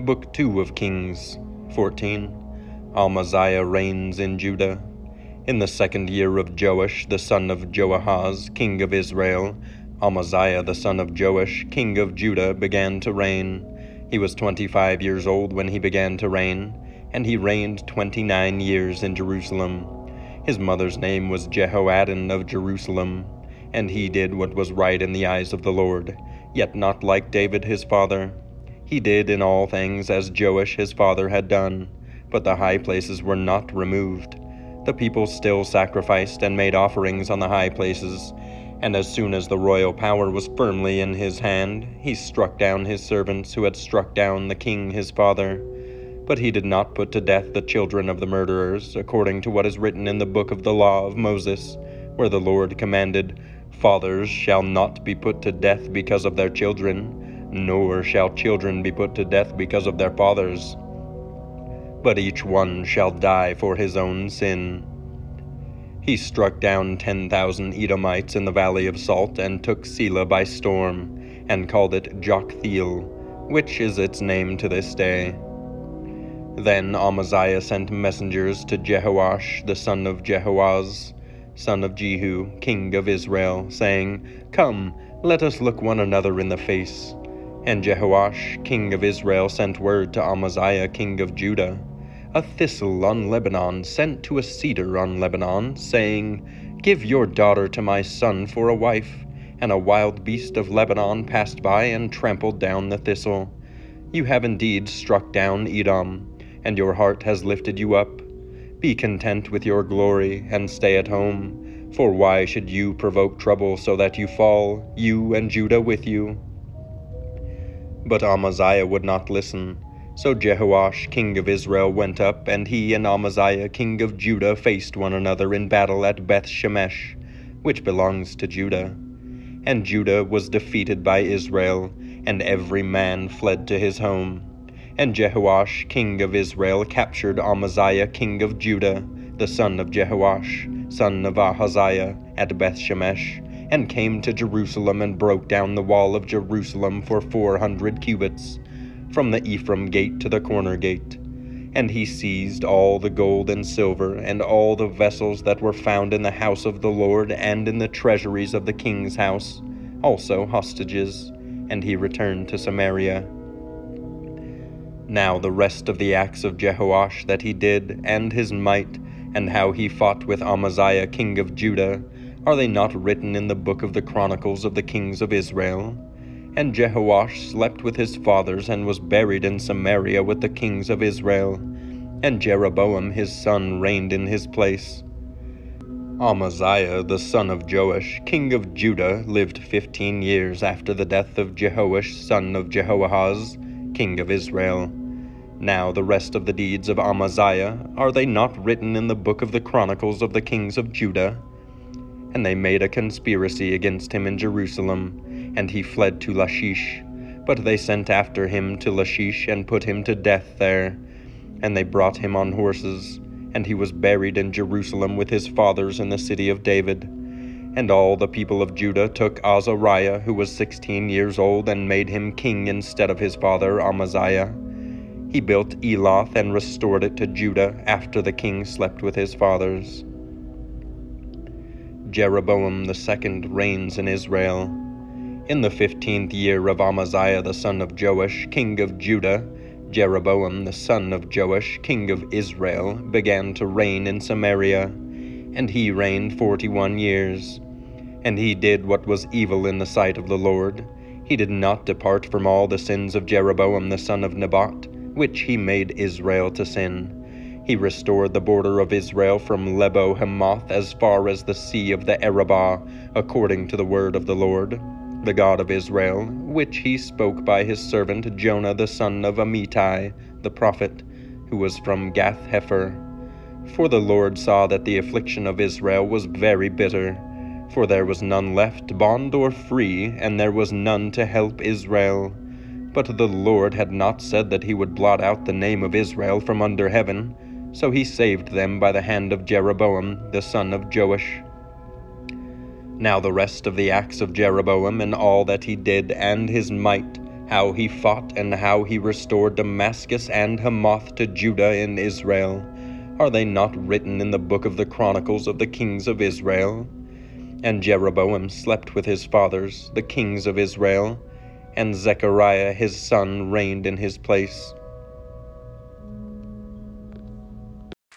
Book 2 of Kings 14 Amaziah reigns in Judah. In the second year of Joash, the son of Joahaz, king of Israel, Amaziah, the son of Joash, king of Judah, began to reign. He was twenty five years old when he began to reign, and he reigned twenty nine years in Jerusalem. His mother's name was Jehoaddin of Jerusalem, and he did what was right in the eyes of the Lord, yet not like David his father he did in all things as Joash his father had done, but the high places were not removed. The people still sacrificed and made offerings on the high places, and as soon as the royal power was firmly in his hand, he struck down his servants who had struck down the king his father. But he did not put to death the children of the murderers, according to what is written in the book of the law of Moses, where the Lord commanded, Fathers shall not be put to death because of their children nor shall children be put to death because of their fathers, but each one shall die for his own sin. He struck down ten thousand Edomites in the valley of Salt, and took Sela by storm, and called it Joktheel, which is its name to this day. Then Amaziah sent messengers to Jehoash the son of Jehoahaz, son of Jehu, king of Israel, saying, Come, let us look one another in the face. And Jehoash, king of Israel, sent word to Amaziah, king of Judah, a thistle on Lebanon sent to a cedar on Lebanon, saying, Give your daughter to my son for a wife. And a wild beast of Lebanon passed by and trampled down the thistle. You have indeed struck down Edom, and your heart has lifted you up. Be content with your glory, and stay at home. For why should you provoke trouble so that you fall, you and Judah with you? But Amaziah would not listen. So Jehoash, king of Israel, went up, and he and Amaziah, king of Judah, faced one another in battle at Beth Shemesh, which belongs to Judah. And Judah was defeated by Israel, and every man fled to his home. And Jehoash, king of Israel, captured Amaziah, king of Judah, the son of Jehoash, son of Ahaziah, at Beth Shemesh, and came to Jerusalem and broke down the wall of Jerusalem for four hundred cubits, from the Ephraim gate to the corner gate. And he seized all the gold and silver, and all the vessels that were found in the house of the Lord and in the treasuries of the king's house, also hostages, and he returned to Samaria. Now the rest of the acts of Jehoash that he did, and his might, and how he fought with Amaziah king of Judah, are they not written in the book of the Chronicles of the Kings of Israel? And Jehoash slept with his fathers and was buried in Samaria with the kings of Israel. And Jeroboam his son reigned in his place. Amaziah the son of Joash, king of Judah, lived fifteen years after the death of Jehoash son of Jehoahaz, king of Israel. Now the rest of the deeds of Amaziah, are they not written in the book of the Chronicles of the kings of Judah? And they made a conspiracy against him in Jerusalem, and he fled to Lachish. But they sent after him to Lachish and put him to death there. And they brought him on horses, and he was buried in Jerusalem with his fathers in the city of David. And all the people of Judah took Azariah, who was sixteen years old, and made him king instead of his father Amaziah. He built Elath and restored it to Judah after the king slept with his fathers. Jeroboam the second reigns in Israel. In the fifteenth year of Amaziah the son of Joash, king of Judah, Jeroboam the son of Joash, king of Israel, began to reign in Samaria, and he reigned forty one years. And he did what was evil in the sight of the Lord. He did not depart from all the sins of Jeroboam the son of Nebat, which he made Israel to sin he restored the border of Israel from Lebo Hamath as far as the sea of the Arabah, according to the word of the Lord. the God of Israel, which he spoke by his servant Jonah the son of Amittai, the prophet, who was from Gath Hepher. For the Lord saw that the affliction of Israel was very bitter, for there was none left, bond or free, and there was none to help Israel. But the Lord had not said that he would blot out the name of Israel from under heaven, so he saved them by the hand of Jeroboam the son of Joash. Now the rest of the acts of Jeroboam and all that he did and his might, how he fought and how he restored Damascus and Hamath to Judah in Israel, are they not written in the book of the Chronicles of the kings of Israel? And Jeroboam slept with his fathers, the kings of Israel, and Zechariah his son reigned in his place.